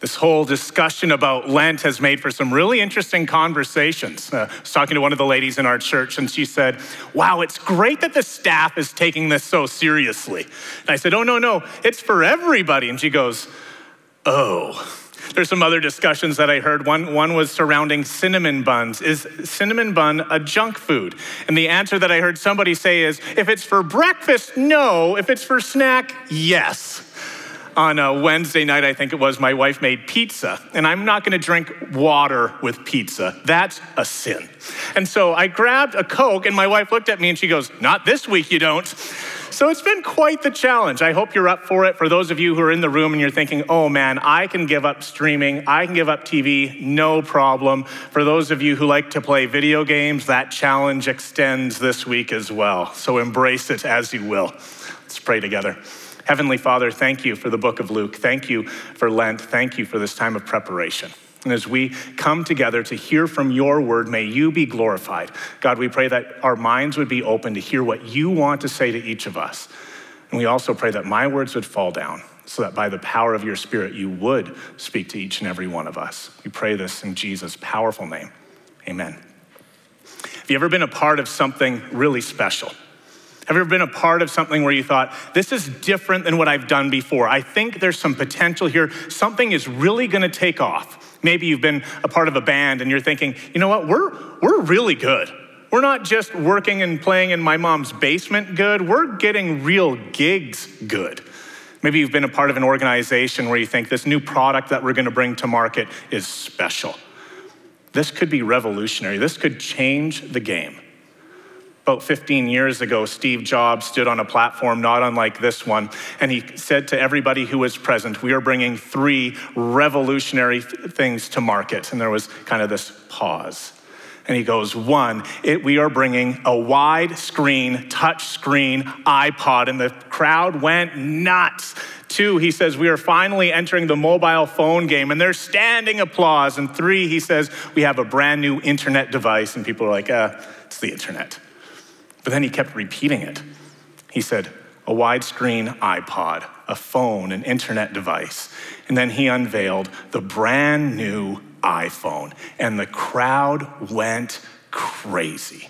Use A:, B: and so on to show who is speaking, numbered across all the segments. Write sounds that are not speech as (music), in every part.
A: This whole discussion about Lent has made for some really interesting conversations. Uh, I was talking to one of the ladies in our church, and she said, Wow, it's great that the staff is taking this so seriously. And I said, Oh, no, no, it's for everybody. And she goes, Oh. There's some other discussions that I heard. One, one was surrounding cinnamon buns. Is cinnamon bun a junk food? And the answer that I heard somebody say is if it's for breakfast, no. If it's for snack, yes on a Wednesday night, I think it was, my wife made pizza. And I'm not gonna drink water with pizza. That's a sin. And so I grabbed a Coke, and my wife looked at me and she goes, Not this week, you don't. So it's been quite the challenge. I hope you're up for it. For those of you who are in the room and you're thinking, oh man, I can give up streaming, I can give up TV, no problem. For those of you who like to play video games, that challenge extends this week as well. So embrace it as you will. Let's pray together. Heavenly Father, thank you for the book of Luke. Thank you for Lent. Thank you for this time of preparation. And as we come together to hear from your word, may you be glorified. God, we pray that our minds would be open to hear what you want to say to each of us. And we also pray that my words would fall down so that by the power of your spirit, you would speak to each and every one of us. We pray this in Jesus' powerful name. Amen. Have you ever been a part of something really special? Have you ever been a part of something where you thought, this is different than what I've done before? I think there's some potential here. Something is really going to take off. Maybe you've been a part of a band and you're thinking, you know what, we're, we're really good. We're not just working and playing in my mom's basement good, we're getting real gigs good. Maybe you've been a part of an organization where you think this new product that we're going to bring to market is special. This could be revolutionary. This could change the game. About 15 years ago, Steve Jobs stood on a platform not unlike this one, and he said to everybody who was present, We are bringing three revolutionary th- things to market. And there was kind of this pause. And he goes, One, it, we are bringing a wide screen, touch screen iPod, and the crowd went nuts. Two, he says, we are finally entering the mobile phone game, and there's standing applause. And three, he says, we have a brand new internet device, and people are like, uh, it's the internet. But then he kept repeating it. He said, a widescreen iPod, a phone, an internet device. And then he unveiled the brand new iPhone, and the crowd went crazy.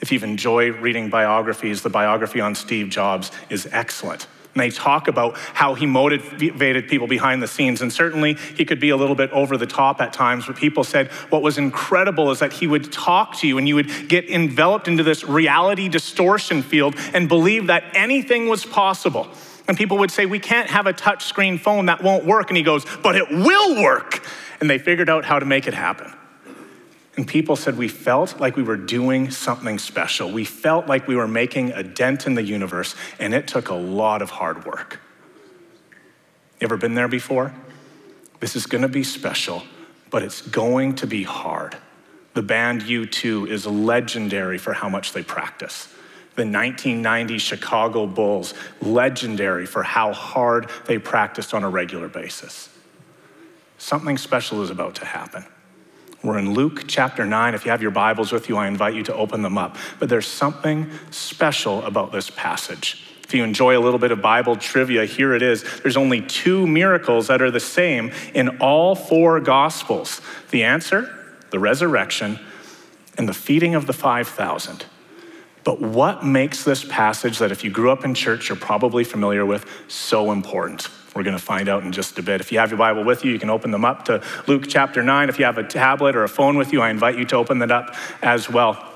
A: If you've enjoyed reading biographies, the biography on Steve Jobs is excellent. And they talk about how he motivated people behind the scenes. And certainly he could be a little bit over the top at times, but people said what was incredible is that he would talk to you and you would get enveloped into this reality distortion field and believe that anything was possible. And people would say, We can't have a touchscreen phone that won't work. And he goes, But it will work. And they figured out how to make it happen. And people said we felt like we were doing something special. We felt like we were making a dent in the universe, and it took a lot of hard work. Ever been there before? This is to be special, but it's going to be hard. The band U2 is legendary for how much they practice. The 1990 Chicago Bulls, legendary for how hard they practiced on a regular basis. Something special is about to happen. We're in Luke chapter 9. If you have your Bibles with you, I invite you to open them up. But there's something special about this passage. If you enjoy a little bit of Bible trivia, here it is. There's only two miracles that are the same in all four Gospels the answer, the resurrection, and the feeding of the 5,000. But what makes this passage that if you grew up in church, you're probably familiar with, so important? We're going to find out in just a bit. If you have your Bible with you, you can open them up to Luke chapter 9. If you have a tablet or a phone with you, I invite you to open that up as well.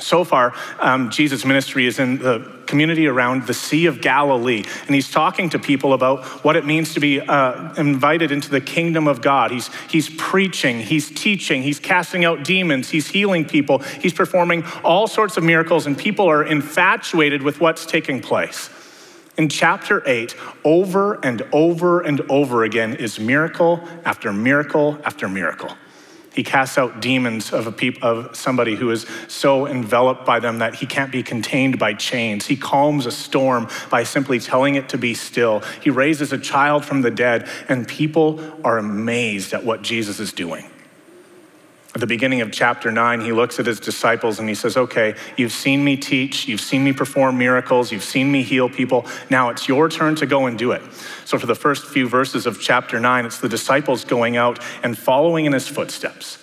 A: So far, um, Jesus' ministry is in the community around the Sea of Galilee, and he's talking to people about what it means to be uh, invited into the kingdom of God. He's, he's preaching, he's teaching, he's casting out demons, he's healing people, he's performing all sorts of miracles, and people are infatuated with what's taking place. In chapter 8, over and over and over again is miracle after miracle after miracle. He casts out demons of, a peop- of somebody who is so enveloped by them that he can't be contained by chains. He calms a storm by simply telling it to be still. He raises a child from the dead, and people are amazed at what Jesus is doing. At the beginning of chapter 9, he looks at his disciples and he says, Okay, you've seen me teach, you've seen me perform miracles, you've seen me heal people. Now it's your turn to go and do it. So, for the first few verses of chapter 9, it's the disciples going out and following in his footsteps.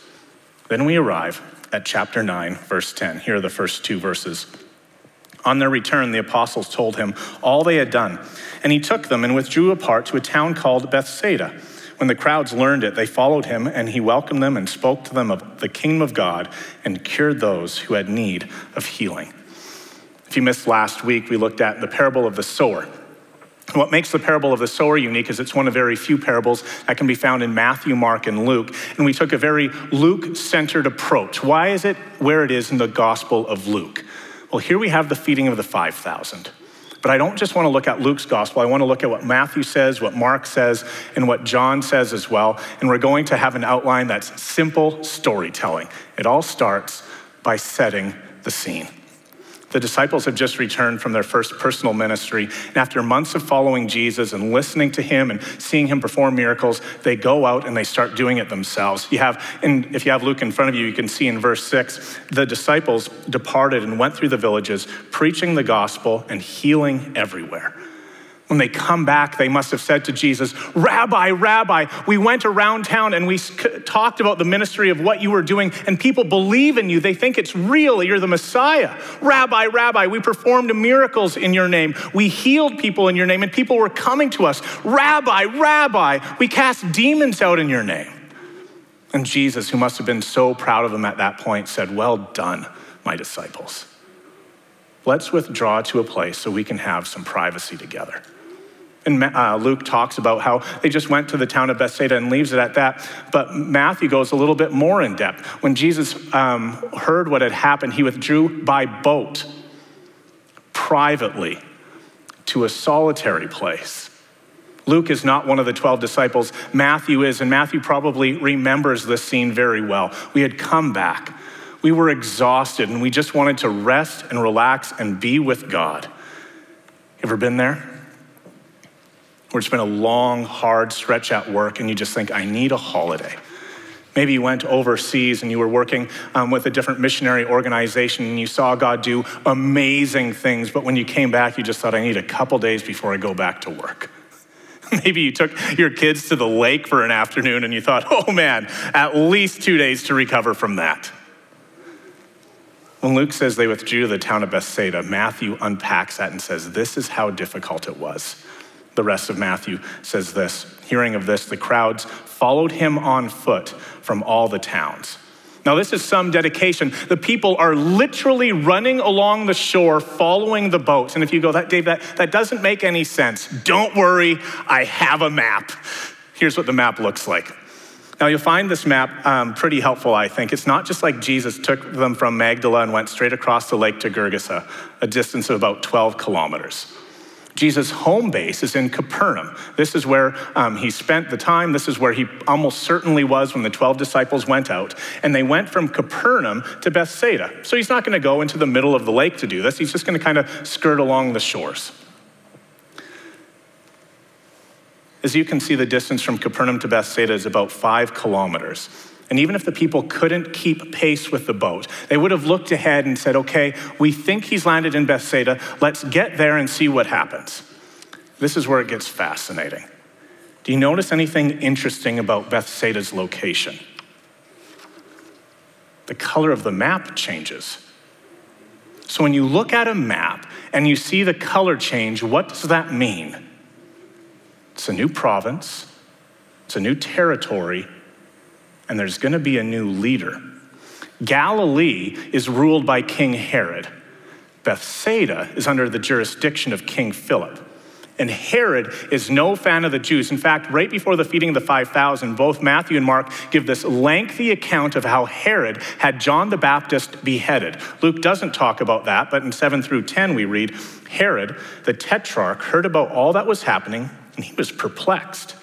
A: Then we arrive at chapter 9, verse 10. Here are the first two verses. On their return, the apostles told him all they had done, and he took them and withdrew apart to a town called Bethsaida. When the crowds learned it, they followed him, and he welcomed them and spoke to them of the kingdom of God and cured those who had need of healing. If you missed last week, we looked at the parable of the sower. What makes the parable of the sower unique is it's one of very few parables that can be found in Matthew, Mark, and Luke. And we took a very Luke centered approach. Why is it where it is in the Gospel of Luke? Well, here we have the feeding of the 5,000. But I don't just want to look at Luke's gospel. I want to look at what Matthew says, what Mark says, and what John says as well. And we're going to have an outline that's simple storytelling. It all starts by setting the scene. The disciples have just returned from their first personal ministry. And after months of following Jesus and listening to him and seeing him perform miracles, they go out and they start doing it themselves. You have, and if you have Luke in front of you, you can see in verse six, the disciples departed and went through the villages, preaching the gospel and healing everywhere. When they come back, they must have said to Jesus, Rabbi, Rabbi, we went around town and we talked about the ministry of what you were doing, and people believe in you. They think it's real. You're the Messiah. Rabbi, Rabbi, we performed miracles in your name. We healed people in your name, and people were coming to us. Rabbi, Rabbi, we cast demons out in your name. And Jesus, who must have been so proud of them at that point, said, Well done, my disciples. Let's withdraw to a place so we can have some privacy together. And uh, Luke talks about how they just went to the town of Bethsaida and leaves it at that. But Matthew goes a little bit more in depth. When Jesus um, heard what had happened, he withdrew by boat privately to a solitary place. Luke is not one of the 12 disciples. Matthew is, and Matthew probably remembers this scene very well. We had come back. We were exhausted and we just wanted to rest and relax and be with God. Ever been there? Where it's been a long, hard stretch at work and you just think, I need a holiday. Maybe you went overseas and you were working um, with a different missionary organization and you saw God do amazing things, but when you came back, you just thought, I need a couple days before I go back to work. (laughs) Maybe you took your kids to the lake for an afternoon and you thought, oh man, at least two days to recover from that. When Luke says they withdrew to the town of Bethsaida, Matthew unpacks that and says, This is how difficult it was. The rest of Matthew says this Hearing of this, the crowds followed him on foot from all the towns. Now, this is some dedication. The people are literally running along the shore following the boats. And if you go, that, Dave, that, that doesn't make any sense. Don't worry, I have a map. Here's what the map looks like. Now, you'll find this map um, pretty helpful, I think. It's not just like Jesus took them from Magdala and went straight across the lake to Gergesa, a distance of about 12 kilometers. Jesus' home base is in Capernaum. This is where um, he spent the time. This is where he almost certainly was when the 12 disciples went out. And they went from Capernaum to Bethsaida. So he's not going to go into the middle of the lake to do this. He's just going to kind of skirt along the shores. As you can see, the distance from Capernaum to Bethsaida is about five kilometers. And even if the people couldn't keep pace with the boat, they would have looked ahead and said, okay, we think he's landed in Bethsaida. Let's get there and see what happens. This is where it gets fascinating. Do you notice anything interesting about Bethsaida's location? The color of the map changes. So when you look at a map and you see the color change, what does that mean? It's a new province, it's a new territory, and there's going to be a new leader. Galilee is ruled by King Herod. Bethsaida is under the jurisdiction of King Philip. And Herod is no fan of the Jews. In fact, right before the feeding of the 5,000, both Matthew and Mark give this lengthy account of how Herod had John the Baptist beheaded. Luke doesn't talk about that, but in 7 through 10, we read Herod, the tetrarch, heard about all that was happening, and he was perplexed.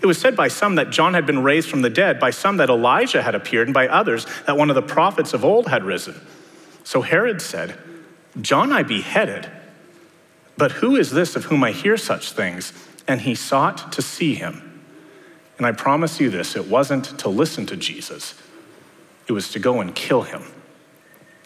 A: It was said by some that John had been raised from the dead, by some that Elijah had appeared, and by others that one of the prophets of old had risen. So Herod said, John I beheaded, but who is this of whom I hear such things? And he sought to see him. And I promise you this it wasn't to listen to Jesus, it was to go and kill him.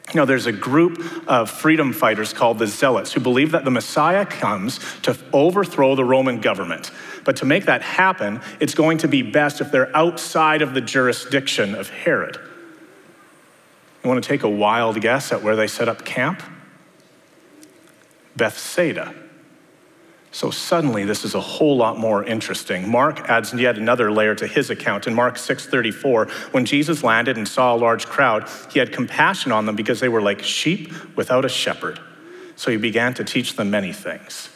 A: You know, there's a group of freedom fighters called the Zealots who believe that the Messiah comes to overthrow the Roman government. But to make that happen, it's going to be best if they're outside of the jurisdiction of Herod. You want to take a wild guess at where they set up camp? Bethsaida. So suddenly this is a whole lot more interesting. Mark adds yet another layer to his account. In Mark 6:34, when Jesus landed and saw a large crowd, he had compassion on them because they were like sheep without a shepherd. So he began to teach them many things.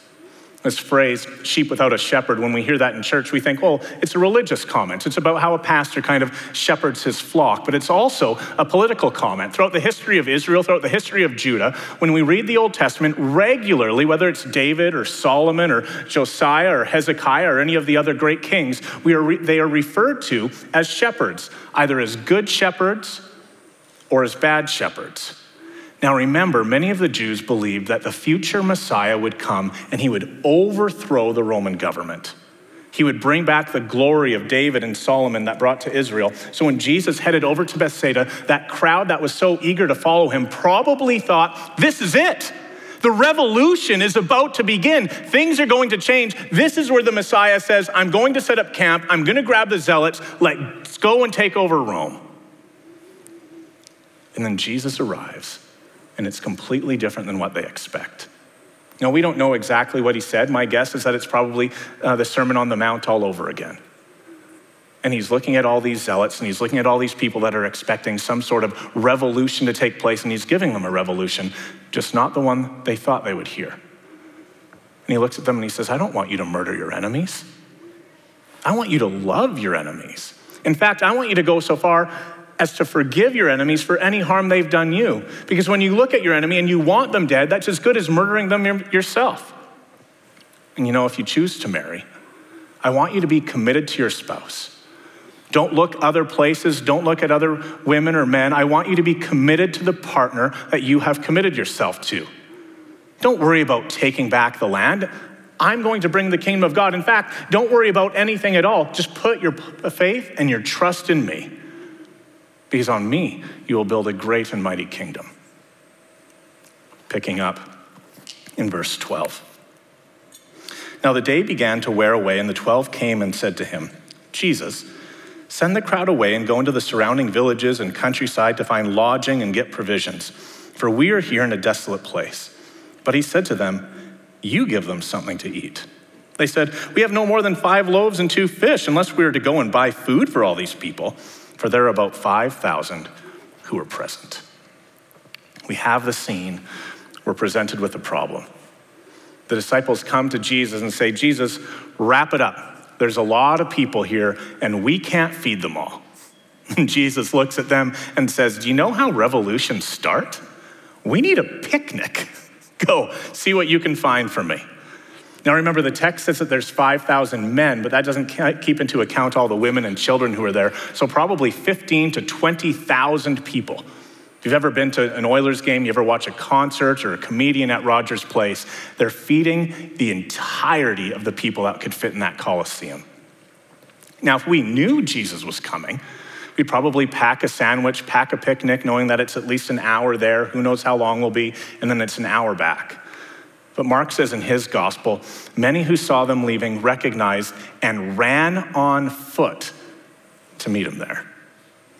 A: This phrase, sheep without a shepherd, when we hear that in church, we think, oh, it's a religious comment. It's about how a pastor kind of shepherds his flock. But it's also a political comment. Throughout the history of Israel, throughout the history of Judah, when we read the Old Testament regularly, whether it's David or Solomon or Josiah or Hezekiah or any of the other great kings, we are re- they are referred to as shepherds, either as good shepherds or as bad shepherds. Now remember, many of the Jews believed that the future Messiah would come and he would overthrow the Roman government. He would bring back the glory of David and Solomon that brought to Israel. So when Jesus headed over to Bethsaida, that crowd that was so eager to follow him probably thought, this is it. The revolution is about to begin. Things are going to change. This is where the Messiah says, I'm going to set up camp. I'm going to grab the zealots. Let's go and take over Rome. And then Jesus arrives and it's completely different than what they expect. Now, we don't know exactly what he said. My guess is that it's probably uh, the Sermon on the Mount all over again. And he's looking at all these zealots and he's looking at all these people that are expecting some sort of revolution to take place, and he's giving them a revolution, just not the one they thought they would hear. And he looks at them and he says, I don't want you to murder your enemies. I want you to love your enemies. In fact, I want you to go so far as to forgive your enemies for any harm they've done you. Because when you look at your enemy and you want them dead, that's as good as murdering them yourself. And you know, if you choose to marry, I want you to be committed to your spouse. Don't look other places. Don't look at other women or men. I want you to be committed to the partner that you have committed yourself to. Don't worry about taking back the land. I'm going to bring the kingdom of God. In fact, don't worry about anything at all. Just put your faith and your trust in me because on me you will build a great and mighty kingdom. Picking up in verse 12. Now the day began to wear away, and the twelve came and said to him, Jesus, send the crowd away and go into the surrounding villages and countryside to find lodging and get provisions, for we are here in a desolate place. But he said to them, You give them something to eat. They said, We have no more than five loaves and two fish, unless we are to go and buy food for all these people for there are about 5,000 who were present. We have the scene, we're presented with a problem. The disciples come to Jesus and say, Jesus, wrap it up. There's a lot of people here, and we can't feed them all. (laughs) And Jesus looks at them and says, Do you know how revolutions start? We need a picnic. (laughs) Go, see what you can find for me. Now remember, the text says that there's 5,000 men, but that doesn't keep into account all the women and children who are there. So probably 15 to 20,000 people. If you've ever been to an Oilers game, you ever watch a concert or a comedian at Rogers Place, they're feeding the entirety of the people that could fit in that Coliseum. Now, if we knew Jesus was coming, we'd probably pack a sandwich, pack a picnic, knowing that it's at least an hour there, who knows how long we'll be, and then it's an hour back. But Mark says in his gospel, many who saw them leaving recognized and ran on foot to meet him there.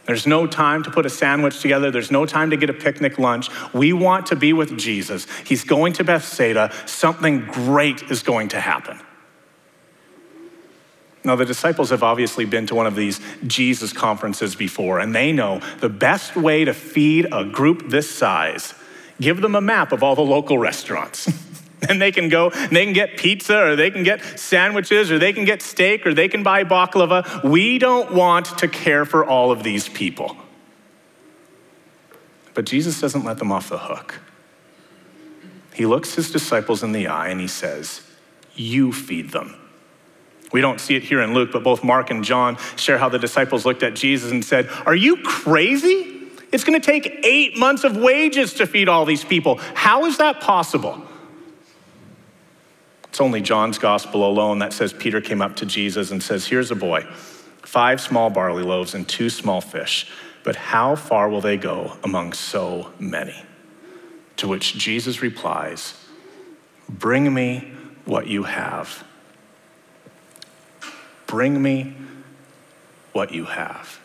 A: There's no time to put a sandwich together. There's no time to get a picnic lunch. We want to be with Jesus. He's going to Bethsaida. Something great is going to happen. Now, the disciples have obviously been to one of these Jesus conferences before, and they know the best way to feed a group this size, give them a map of all the local restaurants. (laughs) (laughs) And they can go, they can get pizza, or they can get sandwiches, or they can get steak, or they can buy baklava. We don't want to care for all of these people. But Jesus doesn't let them off the hook. He looks his disciples in the eye and he says, You feed them. We don't see it here in Luke, but both Mark and John share how the disciples looked at Jesus and said, Are you crazy? It's going to take eight months of wages to feed all these people. How is that possible? It's only John's gospel alone that says Peter came up to Jesus and says, Here's a boy, five small barley loaves and two small fish. but how far will they go among so many? To which Jesus replies, Bring me what you have. Bring me what you have.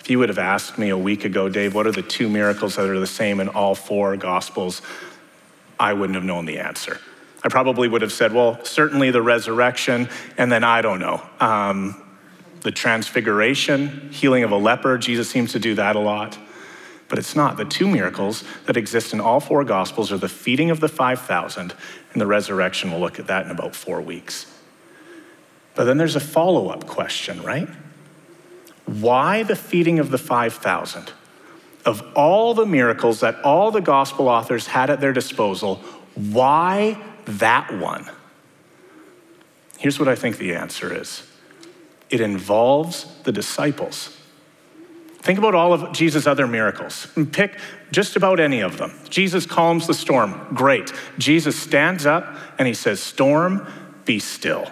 A: If you would have asked me a week ago, Dave, what are the two miracles that are the same in all four Gospels? I wouldn't have known the answer. I probably would have said, well, certainly the resurrection, and then I don't know. Um, the transfiguration, healing of a leper, Jesus seems to do that a lot. But it's not. The two miracles that exist in all four Gospels are the feeding of the 5,000 and the resurrection. We'll look at that in about four weeks. But then there's a follow up question, right? Why the feeding of the 5,000? Of all the miracles that all the gospel authors had at their disposal, why that one? Here's what I think the answer is it involves the disciples. Think about all of Jesus' other miracles. Pick just about any of them. Jesus calms the storm. Great. Jesus stands up and he says, Storm, be still.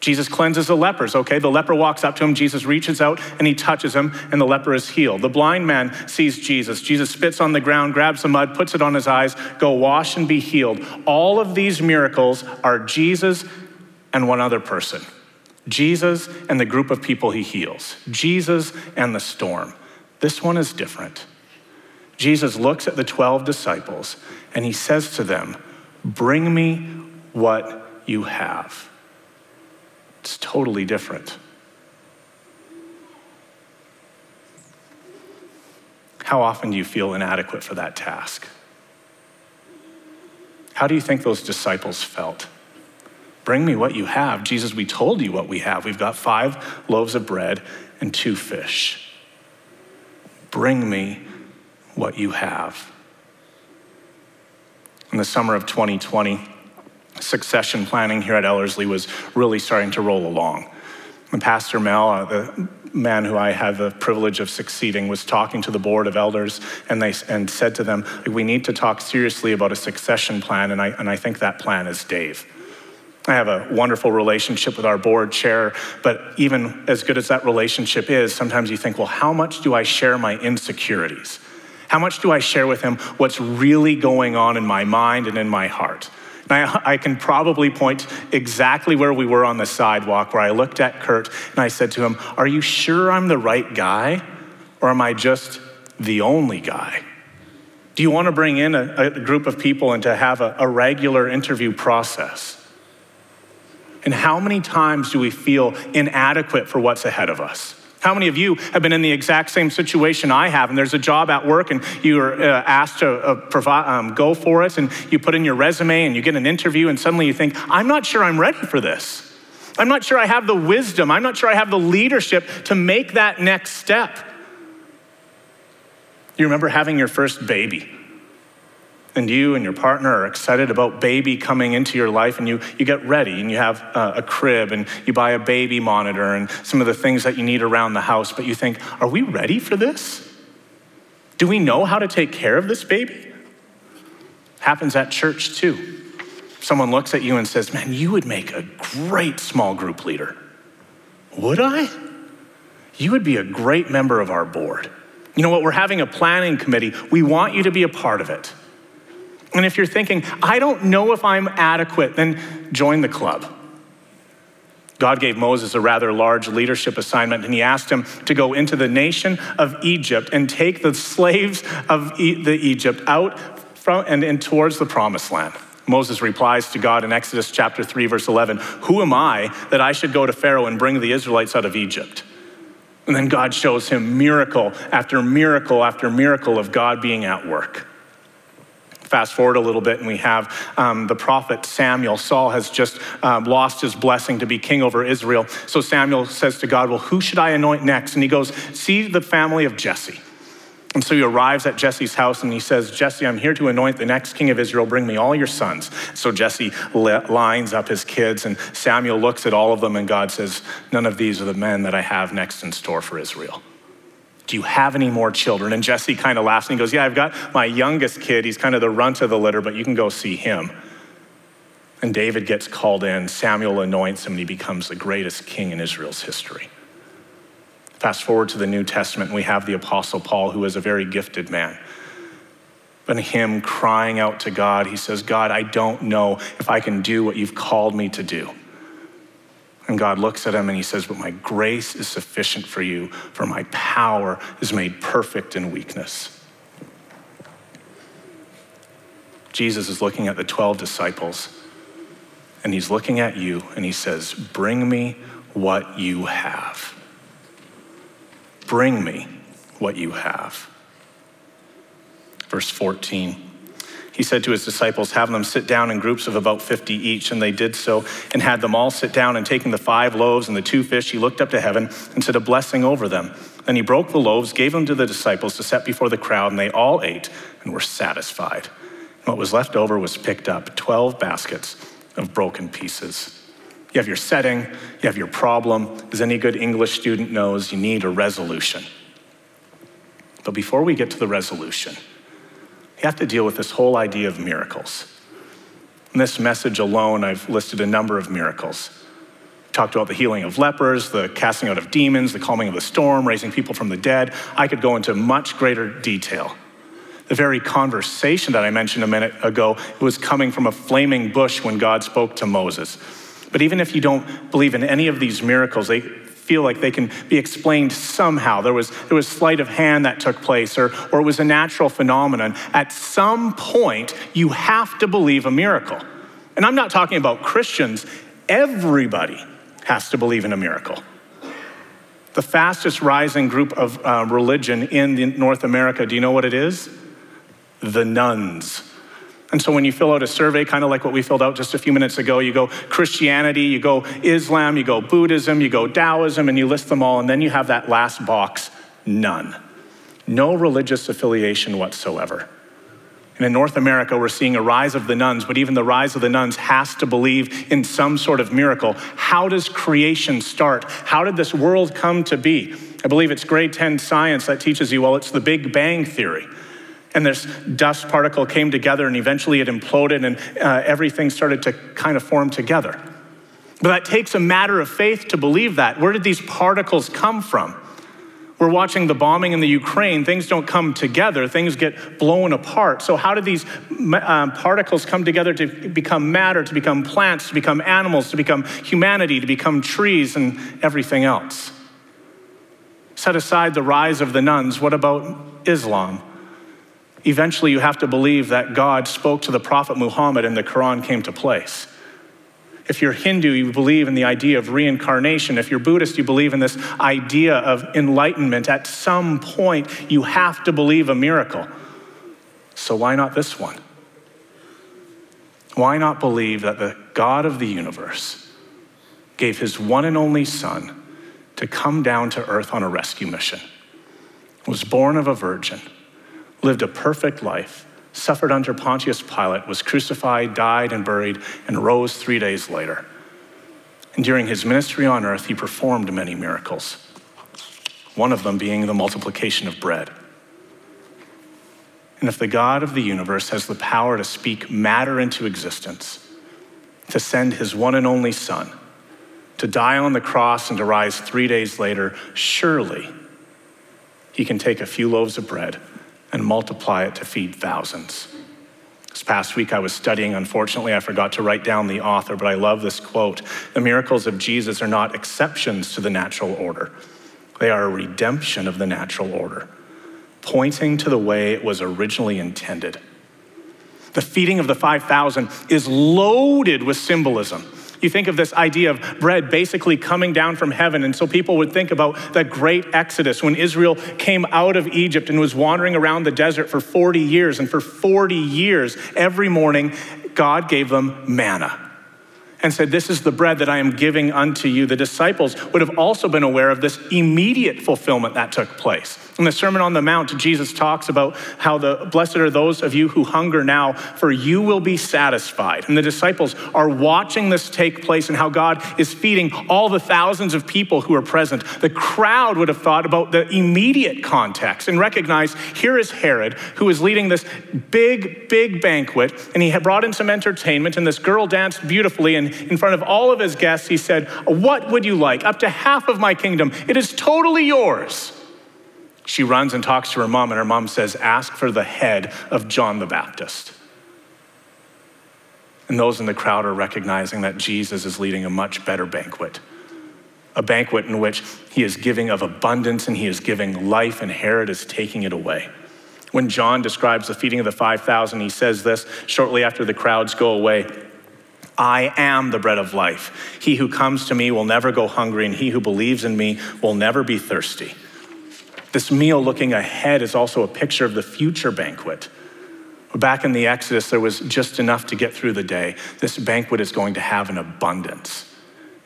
A: Jesus cleanses the lepers. Okay, the leper walks up to him. Jesus reaches out and he touches him, and the leper is healed. The blind man sees Jesus. Jesus spits on the ground, grabs the mud, puts it on his eyes. Go wash and be healed. All of these miracles are Jesus and one other person. Jesus and the group of people he heals, Jesus and the storm. This one is different. Jesus looks at the 12 disciples and he says to them, Bring me what you have. It's totally different. How often do you feel inadequate for that task? How do you think those disciples felt? Bring me what you have. Jesus, we told you what we have. We've got five loaves of bread and two fish. Bring me what you have. In the summer of 2020, succession planning here at Ellerslie was really starting to roll along. And Pastor Mel, uh, the man who I had the privilege of succeeding, was talking to the board of elders and, they, and said to them, We need to talk seriously about a succession plan, and I, and I think that plan is Dave. I have a wonderful relationship with our board chair, but even as good as that relationship is, sometimes you think, well, how much do I share my insecurities? How much do I share with him what's really going on in my mind and in my heart? I, I can probably point exactly where we were on the sidewalk, where I looked at Kurt and I said to him, Are you sure I'm the right guy? Or am I just the only guy? Do you want to bring in a, a group of people and to have a, a regular interview process? And how many times do we feel inadequate for what's ahead of us? How many of you have been in the exact same situation I have, and there's a job at work, and you are uh, asked to uh, provide, um, go for it, and you put in your resume, and you get an interview, and suddenly you think, I'm not sure I'm ready for this. I'm not sure I have the wisdom. I'm not sure I have the leadership to make that next step. You remember having your first baby and you and your partner are excited about baby coming into your life and you, you get ready and you have a, a crib and you buy a baby monitor and some of the things that you need around the house but you think are we ready for this? Do we know how to take care of this baby? Happens at church too. Someone looks at you and says man you would make a great small group leader. Would i? You would be a great member of our board. You know what? We're having a planning committee. We want you to be a part of it and if you're thinking, I don't know if I'm adequate, then join the club. God gave Moses a rather large leadership assignment, and he asked him to go into the nation of Egypt and take the slaves of e- the Egypt out from and, and towards the promised land. Moses replies to God in Exodus chapter 3, verse 11 Who am I that I should go to Pharaoh and bring the Israelites out of Egypt? And then God shows him miracle after miracle after miracle of God being at work. Fast forward a little bit, and we have um, the prophet Samuel. Saul has just um, lost his blessing to be king over Israel. So Samuel says to God, Well, who should I anoint next? And he goes, See the family of Jesse. And so he arrives at Jesse's house and he says, Jesse, I'm here to anoint the next king of Israel. Bring me all your sons. So Jesse lines up his kids, and Samuel looks at all of them, and God says, None of these are the men that I have next in store for Israel. Do you have any more children? And Jesse kind of laughs and he goes, Yeah, I've got my youngest kid. He's kind of the runt of the litter, but you can go see him. And David gets called in. Samuel anoints him, and he becomes the greatest king in Israel's history. Fast forward to the New Testament, and we have the Apostle Paul, who is a very gifted man. But him crying out to God, he says, God, I don't know if I can do what you've called me to do. And God looks at him and he says, But my grace is sufficient for you, for my power is made perfect in weakness. Jesus is looking at the 12 disciples and he's looking at you and he says, Bring me what you have. Bring me what you have. Verse 14. He said to his disciples, Have them sit down in groups of about 50 each. And they did so and had them all sit down. And taking the five loaves and the two fish, he looked up to heaven and said a blessing over them. Then he broke the loaves, gave them to the disciples to set before the crowd, and they all ate and were satisfied. And what was left over was picked up 12 baskets of broken pieces. You have your setting, you have your problem. As any good English student knows, you need a resolution. But before we get to the resolution, you have to deal with this whole idea of miracles. In this message alone, I've listed a number of miracles. Talked about the healing of lepers, the casting out of demons, the calming of the storm, raising people from the dead. I could go into much greater detail. The very conversation that I mentioned a minute ago it was coming from a flaming bush when God spoke to Moses. But even if you don't believe in any of these miracles, they feel like they can be explained somehow. There was, there was sleight of hand that took place, or, or it was a natural phenomenon. At some point, you have to believe a miracle. And I'm not talking about Christians, everybody has to believe in a miracle. The fastest rising group of uh, religion in North America, do you know what it is? The nones. And so when you fill out a survey, kind of like what we filled out just a few minutes ago, you go Christianity, you go Islam, you go Buddhism, you go Taoism, and you list them all, and then you have that last box none. No religious affiliation whatsoever. And in North America, we're seeing a rise of the nones, but even the rise of the nones has to believe in some sort of miracle. How does creation start? How did this world come to be? I believe it's grade 10 science that teaches you, well, it's the Big Bang Theory and this dust particle came together and eventually it imploded and uh, everything started to kind of form together. But that takes a matter of faith to believe that. Where did these particles come from? We're watching the bombing in the Ukraine. Things don't come together, things get blown apart. So, how did these um, particles come together to become matter, to become plants, to become animals, to become humanity, to become trees, and everything else? Set aside the rise of the nones. What about Islam? Eventually you have to believe that God spoke to the Prophet Muhammad and the Quran came to place. If you're Hindu, you believe in the idea of reincarnation. If you're Buddhist, you believe in this idea of enlightenment. At some point, you have to believe a miracle. So, why not this one? Why not believe that the God of the universe gave his one and only Son to come down to earth on a rescue mission, was born of a virgin? Lived a perfect life, suffered under Pontius Pilate, was crucified, died, and buried, and rose three days later. And during his ministry on earth, he performed many miracles, one of them being the multiplication of bread. And if the God of the universe has the power to speak matter into existence, to send his one and only Son, to die on the cross and to rise three days later, surely he can take a few loaves of bread and multiply it to feed thousands. This past week I was studying, unfortunately, I forgot to write down the author, but I love this quote The miracles of Jesus are not exceptions to the natural order, they are a redemption of the natural order, pointing to the way it was originally intended. The feeding of the 5,000 is loaded with symbolism. You think of this idea of bread basically coming down from heaven. And so people would think about that great exodus when Israel came out of Egypt and was wandering around the desert for 40 years. And for 40 years, every morning, God gave them manna and said, This is the bread that I am giving unto you. The disciples would have also been aware of this immediate fulfillment that took place. In the Sermon on the Mount, Jesus talks about how the blessed are those of you who hunger now, for you will be satisfied. And the disciples are watching this take place and how God is feeding all the thousands of people who are present. The crowd would have thought about the immediate context and recognized here is Herod, who is leading this big, big banquet, and he had brought in some entertainment, and this girl danced beautifully, and In front of all of his guests, he said, What would you like? Up to half of my kingdom. It is totally yours. She runs and talks to her mom, and her mom says, Ask for the head of John the Baptist. And those in the crowd are recognizing that Jesus is leading a much better banquet. A banquet in which he is giving of abundance and he is giving life, and Herod is taking it away. When John describes the feeding of the 5,000, he says this shortly after the crowds go away I am the bread of life. He who comes to me will never go hungry, and he who believes in me will never be thirsty. This meal looking ahead is also a picture of the future banquet. Back in the Exodus, there was just enough to get through the day. This banquet is going to have an abundance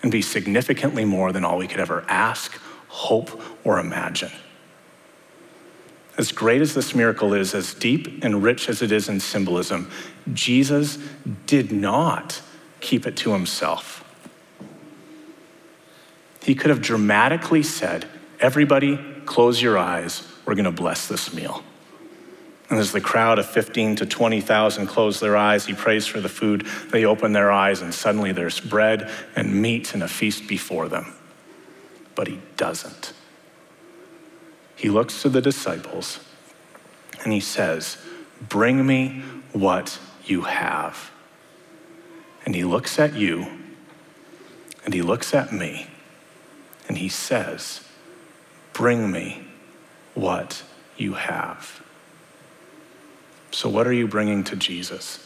A: and be significantly more than all we could ever ask, hope, or imagine. As great as this miracle is, as deep and rich as it is in symbolism, Jesus did not keep it to himself. He could have dramatically said, Everybody, close your eyes. We're going to bless this meal. And as the crowd of 15 to 20,000 close their eyes, he prays for the food. They open their eyes, and suddenly there's bread and meat and a feast before them. But he doesn't he looks to the disciples and he says, Bring me what you have. And he looks at you and he looks at me and he says, Bring me what you have. So, what are you bringing to Jesus?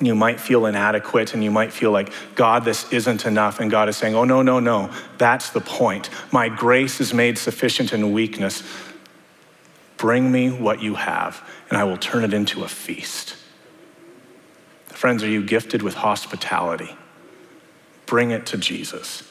A: you might feel inadequate and you might feel like, God, this isn't enough. And God is saying, Oh, no, no, no. That's the point. My grace is made sufficient in weakness. Bring me what you have, and I will turn it into a feast. Friends, are you gifted with hospitality? Bring it to Jesus.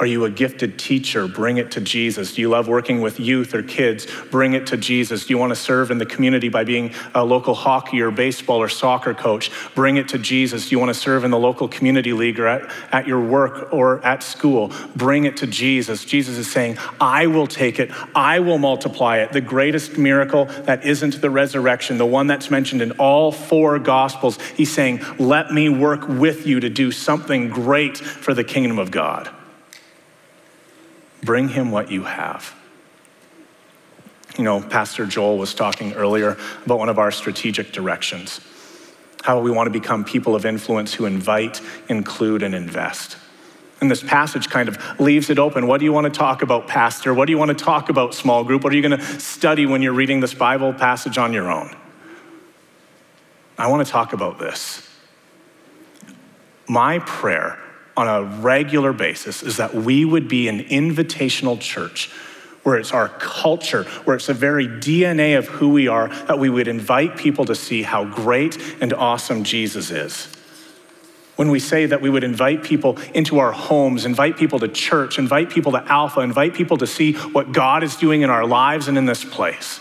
A: Are you a gifted teacher? Bring it to Jesus. Do you love working with youth or kids? Bring it to Jesus. Do you want to serve in the community by being a local hockey or baseball or soccer coach? Bring it to Jesus. Do you want to serve in the local community league or at, at your work or at school? Bring it to Jesus. Jesus is saying, I will take it, I will multiply it. The greatest miracle that isn't the resurrection, the one that's mentioned in all four gospels, he's saying, Let me work with you to do something great for the kingdom of God. Bring him what you have. You know, Pastor Joel was talking earlier about one of our strategic directions how we want to become people of influence who invite, include, and invest. And this passage kind of leaves it open. What do you want to talk about, Pastor? What do you want to talk about, small group? What are you going to study when you're reading this Bible passage on your own? I want to talk about this. My prayer on a regular basis is that we would be an invitational church where it's our culture, where it's the very DNA of who we are, that we would invite people to see how great and awesome Jesus is. When we say that we would invite people into our homes, invite people to church, invite people to Alpha, invite people to see what God is doing in our lives and in this place.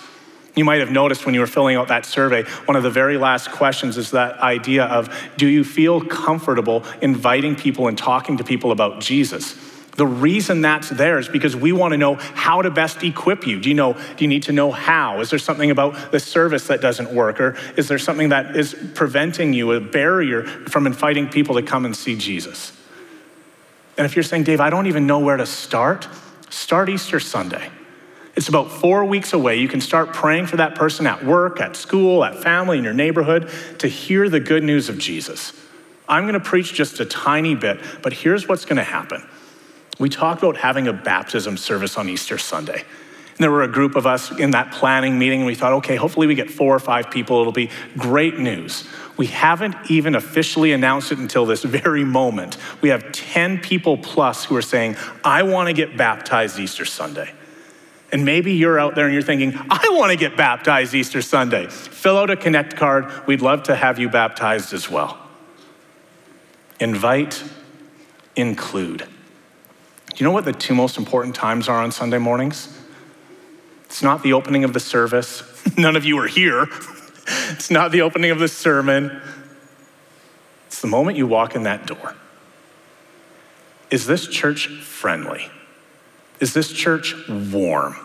A: You might have noticed when you were filling out that survey, one of the very last questions is that idea of do you feel comfortable inviting people and talking to people about Jesus? The reason that's there is because we want to know how to best equip you. Do you know, do you need to know how? Is there something about the service that doesn't work? Or is there something that is preventing you, a barrier from inviting people to come and see Jesus? And if you're saying, Dave, I don't even know where to start, start Easter Sunday. It's about four weeks away. You can start praying for that person at work, at school, at family, in your neighborhood to hear the good news of Jesus. I'm going to preach just a tiny bit, but here's what's going to happen. We talked about having a baptism service on Easter Sunday. And there were a group of us in that planning meeting. And we thought, okay, hopefully we get four or five people. It'll be great news. We haven't even officially announced it until this (laughs) very moment. We have 10 people plus who are saying, I want to get baptized Easter Sunday. And maybe you're out there and you're thinking, I want to get baptized Easter Sunday. Fill out a Connect card. We'd love to have you baptized as well. Invite, include. Do you know what the two most important times are on Sunday mornings? It's not the opening of the service. (laughs) None of you are here. (laughs) it's not the opening of the sermon. It's the moment you walk in that door. Is this church friendly? Is this church warm?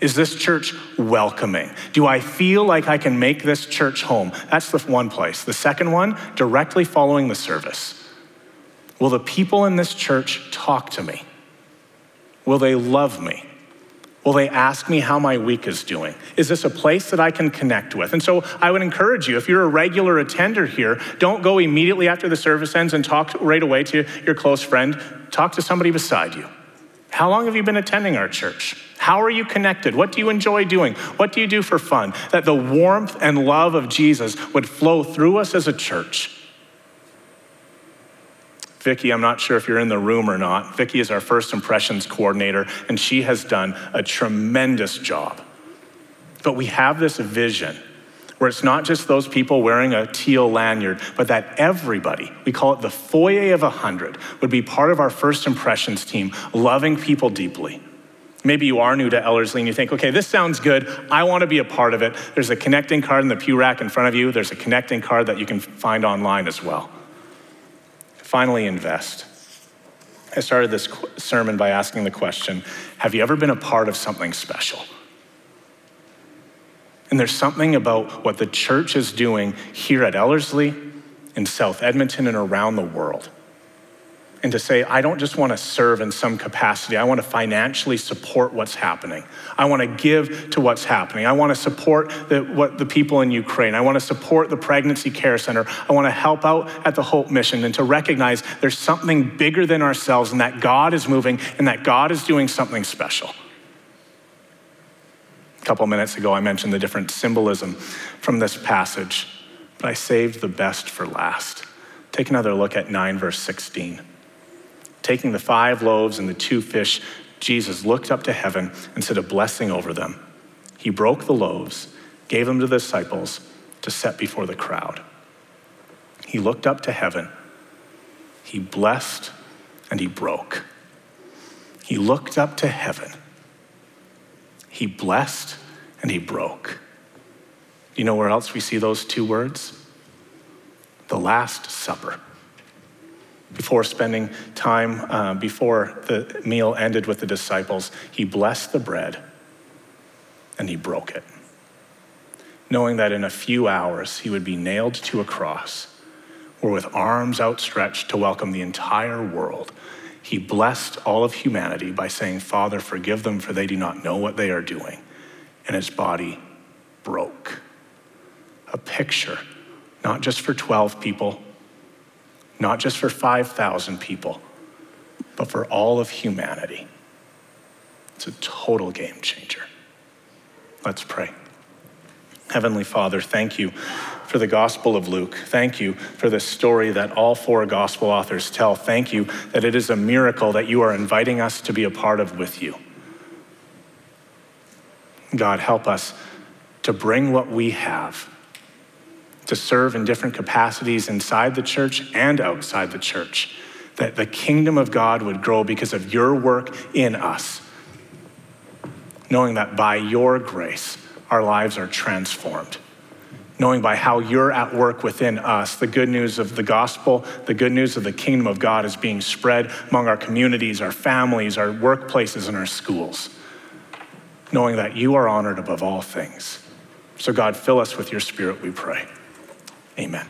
A: Is this church welcoming? Do I feel like I can make this church home? That's the one place. The second one, directly following the service. Will the people in this church talk to me? Will they love me? Will they ask me how my week is doing? Is this a place that I can connect with? And so I would encourage you, if you're a regular attender here, don't go immediately after the service ends and talk right away to your close friend. Talk to somebody beside you. How long have you been attending our church? How are you connected? What do you enjoy doing? What do you do for fun? That the warmth and love of Jesus would flow through us as a church. Vicki, I'm not sure if you're in the room or not. Vicki is our first impressions coordinator, and she has done a tremendous job. But we have this vision where it's not just those people wearing a teal lanyard, but that everybody, we call it the foyer of a hundred, would be part of our first impressions team, loving people deeply. Maybe you are new to Ellerslie and you think, okay, this sounds good. I want to be a part of it. There's a connecting card in the pew rack in front of you. There's a connecting card that you can find online as well. Finally, invest. I started this sermon by asking the question Have you ever been a part of something special? And there's something about what the church is doing here at Ellerslie, in South Edmonton, and around the world and to say, I don't just want to serve in some capacity, I want to financially support what's happening. I want to give to what's happening. I want to support the, what, the people in Ukraine. I want to support the Pregnancy Care Center. I want to help out at the Hope Mission and to recognize there's something bigger than ourselves and that God is moving and that God is doing something special. A couple minutes ago, I mentioned the different symbolism from this passage, but I saved the best for last. Take another look at 9, verse 16 taking the five loaves and the two fish, Jesus looked up to heaven and said a blessing over them. He broke the loaves, gave them to the disciples to set before the crowd. He looked up to heaven, he blessed, and he broke. He looked up to heaven, he blessed, and he broke. You know where else we see those two words? The Last Supper before spending time, uh, before the meal ended with the disciples, he blessed the bread and he broke it, knowing that in a few hours he would be nailed to a cross, where with arms outstretched to welcome the entire world, he blessed all of humanity by saying, Father, forgive them, for they do not know what they are doing. And his body broke. A picture, not just for 12 people, not just for 5,000 people, but for all of humanity. It's a total game changer. Let's pray. Heavenly Father, thank you for the Gospel of Luke. Thank you for the story that all four Gospel authors tell. Thank you that it is a miracle that you are inviting us to be a part of with you. God, help us to bring what we have to serve in different capacities inside the church and outside the church. That the kingdom of God would grow because of your work in us. Knowing that by your grace, our lives are transformed. Knowing by how you're at work within us, the good news of the gospel, the good news of the kingdom of God is being spread among our communities, our families, our workplaces, and our schools. Knowing that you are honored above all things. So, God, fill us with your spirit, we pray. Amen.